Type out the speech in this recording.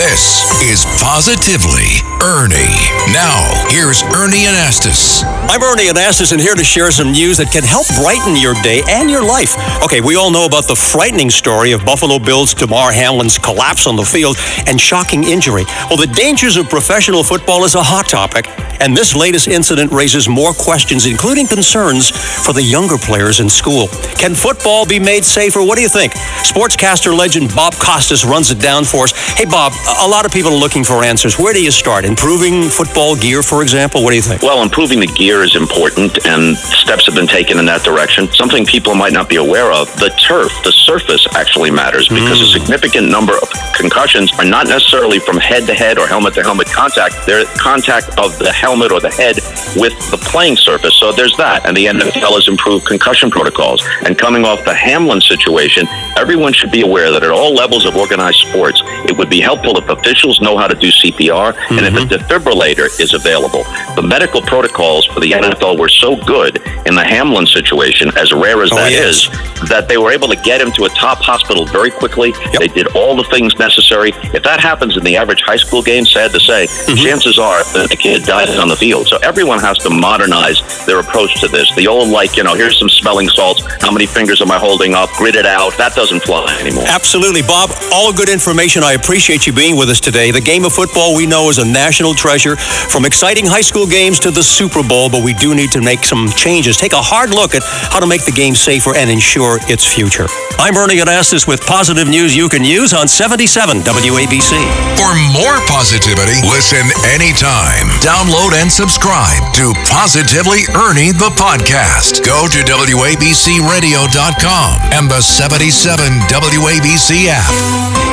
This is Positively Ernie. Now, here's Ernie Anastos. I'm Ernie Anastos and here to share some news that can help brighten your day and your life. Okay, we all know about the frightening story of Buffalo Bills Damar Hamlin's collapse on the field and shocking injury. Well, the dangers of professional football is a hot topic, and this latest incident raises more questions, including concerns for the younger players in school. Can football be made safer? What do you think? Sportscaster legend Bob Costas runs it down for us. Hey, Bob, a lot of people are looking for answers. Where do you start? Improving football gear, for example? What do you think? Well, improving the gear is important, and steps have been taken in that direction. Something people might not be aware of the turf, the surface actually matters because mm. a significant number of concussions are not necessarily from head to head or helmet to helmet contact. They're contact of the helmet or the head with the playing surface. So there's that. And the NFL has improved concussion protocols. And coming off the Hamlin situation, everyone should be aware that at all levels of organized sports, it would be helpful if officials know how to do CPR mm-hmm. and if a mm-hmm. defibrillator is available. The medical protocols for the NFL were so good in the Hamlin situation, as rare as oh, that yes. is, that they were able to get him to a top hospital very quickly. Yep. They did all the things necessary. If that happens in the average high school game, sad to say, mm-hmm. chances are that the kid dies on the field. So everyone has to modernize their approach to this. The old, like, you know, here's some smelling salts. How many fingers am I holding up? Grit it out. That doesn't fly anymore. Absolutely. Bob, all good information. I appreciate you being with us today. The game of football we know is a national treasure from exciting high school games to the Super Bowl, but we do need to make some changes. Take a hard look at how to make the game safer and ensure its future. I'm Ernie Anastos with positive news you can use on 77 WABC. For more positivity, listen anytime. Download and subscribe to Positively Ernie the podcast. Go to WABCRadio.com and the 77 WABC app.